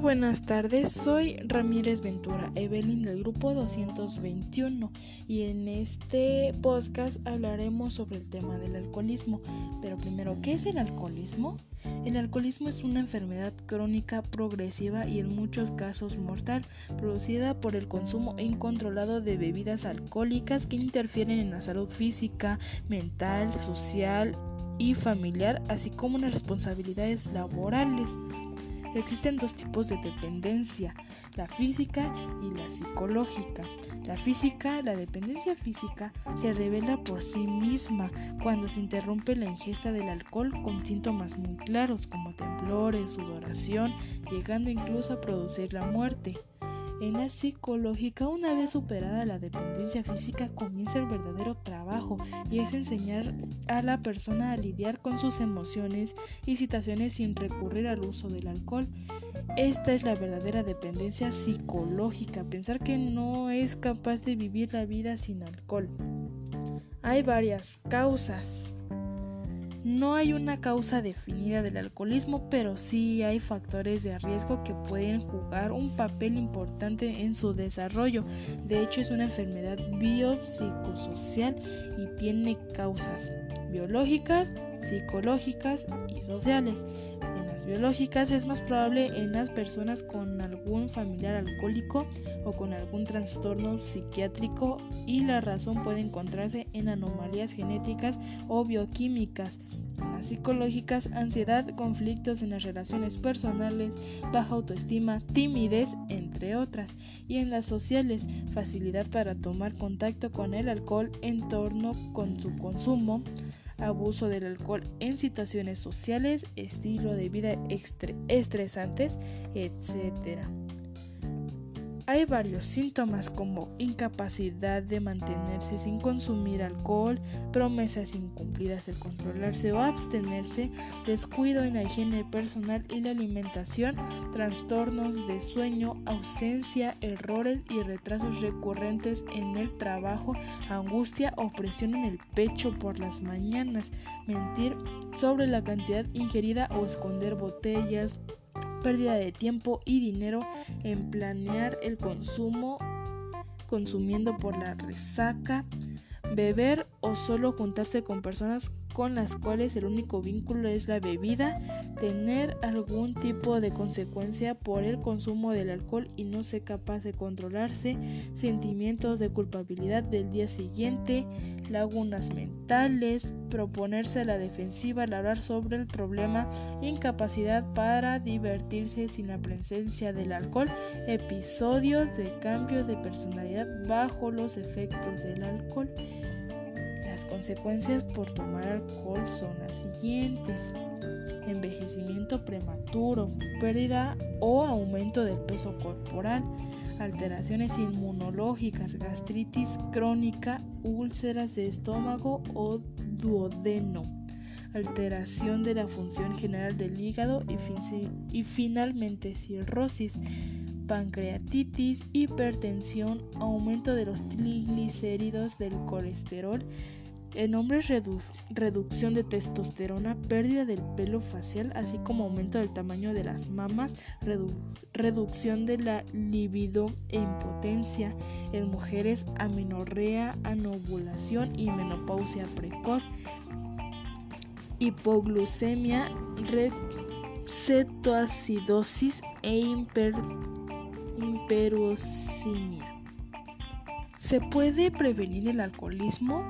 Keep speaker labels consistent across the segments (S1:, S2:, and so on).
S1: buenas tardes, soy Ramírez Ventura, Evelyn del grupo 221 y en este podcast hablaremos sobre el tema del alcoholismo. Pero primero, ¿qué es el alcoholismo? El alcoholismo es una enfermedad crónica progresiva y en muchos casos mortal, producida por el consumo incontrolado de bebidas alcohólicas que interfieren en la salud física, mental, social y familiar, así como en las responsabilidades laborales. Existen dos tipos de dependencia, la física y la psicológica. La física, la dependencia física, se revela por sí misma cuando se interrumpe la ingesta del alcohol con síntomas muy claros como temblores, sudoración, llegando incluso a producir la muerte. En la psicológica, una vez superada la dependencia física, comienza el verdadero trabajo y es enseñar a la persona a lidiar con sus emociones y situaciones sin recurrir al uso del alcohol. Esta es la verdadera dependencia psicológica, pensar que no es capaz de vivir la vida sin alcohol. Hay varias causas. No hay una causa definida del alcoholismo, pero sí hay factores de riesgo que pueden jugar un papel importante en su desarrollo. De hecho, es una enfermedad biopsicosocial y tiene causas biológicas, psicológicas y sociales. En las biológicas es más probable en las personas con algún familiar alcohólico o con algún trastorno psiquiátrico y la razón puede encontrarse en anomalías genéticas o bioquímicas. Las psicológicas, ansiedad, conflictos en las relaciones personales, baja autoestima, timidez, entre otras. Y en las sociales, facilidad para tomar contacto con el alcohol en torno con su consumo, abuso del alcohol en situaciones sociales, estilo de vida estresantes, etc. Hay varios síntomas como incapacidad de mantenerse sin consumir alcohol, promesas incumplidas de controlarse o abstenerse, descuido en la higiene personal y la alimentación, trastornos de sueño, ausencia, errores y retrasos recurrentes en el trabajo, angustia o presión en el pecho por las mañanas, mentir sobre la cantidad ingerida o esconder botellas, pérdida de tiempo y dinero en planear el consumo, consumiendo por la resaca, beber o solo juntarse con personas con las cuales el único vínculo es la bebida, tener algún tipo de consecuencia por el consumo del alcohol y no ser capaz de controlarse, sentimientos de culpabilidad del día siguiente, lagunas mentales, proponerse a la defensiva al hablar sobre el problema, incapacidad para divertirse sin la presencia del alcohol, episodios de cambio de personalidad bajo los efectos del alcohol. Consecuencias por tomar alcohol son las siguientes. Envejecimiento prematuro, pérdida o aumento del peso corporal, alteraciones inmunológicas, gastritis crónica, úlceras de estómago o duodeno, alteración de la función general del hígado y, y finalmente cirrosis pancreatitis, hipertensión, aumento de los triglicéridos del colesterol, en hombres reducción de testosterona, pérdida del pelo facial, así como aumento del tamaño de las mamas, reducción de la libido e impotencia. En mujeres amenorrea, anovulación y menopausia precoz. Hipoglucemia, cetoacidosis e hiperosimia. ¿Se puede prevenir el alcoholismo?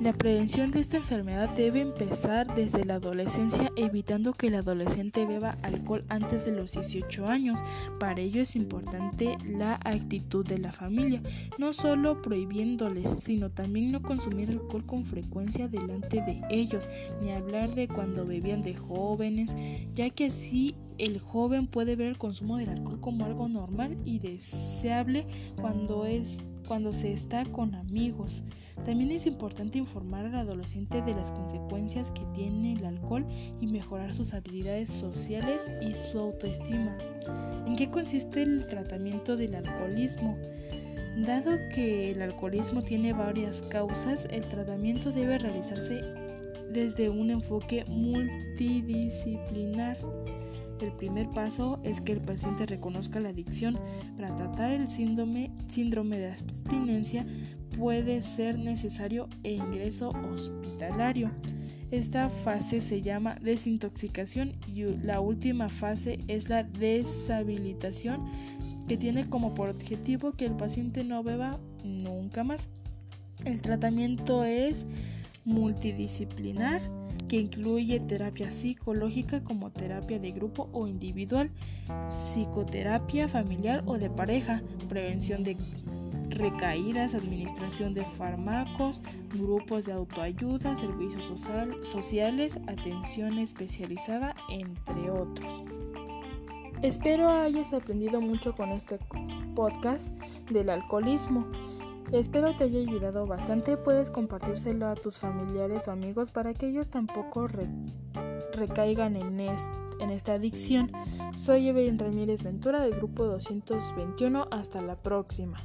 S1: La prevención de esta enfermedad debe empezar desde la adolescencia, evitando que el adolescente beba alcohol antes de los 18 años. Para ello es importante la actitud de la familia, no solo prohibiéndoles, sino también no consumir alcohol con frecuencia delante de ellos, ni hablar de cuando bebían de jóvenes, ya que así el joven puede ver el consumo del alcohol como algo normal y deseable cuando es cuando se está con amigos. También es importante informar al adolescente de las consecuencias que tiene el alcohol y mejorar sus habilidades sociales y su autoestima. ¿En qué consiste el tratamiento del alcoholismo? Dado que el alcoholismo tiene varias causas, el tratamiento debe realizarse desde un enfoque multidisciplinar El primer paso es que el paciente reconozca la adicción. Para tratar el síndrome, síndrome de abstinencia puede ser necesario ingreso hospitalario. Esta fase se llama desintoxicación y la última fase es la deshabilitación que tiene como objetivo que el paciente no beba nunca más. El tratamiento es multidisciplinar que incluye terapia psicológica como terapia de grupo o individual, psicoterapia familiar o de pareja, prevención de recaídas, administración de fármacos, grupos de autoayuda, servicios sociales, atención especializada, entre otros. Espero hayas aprendido mucho con este podcast del alcoholismo. Espero te haya ayudado bastante. Puedes compartírselo a tus familiares o amigos para que ellos tampoco recaigan en, en esta adicción. Soy Evelyn Ramírez Ventura del grupo 221. Hasta la próxima.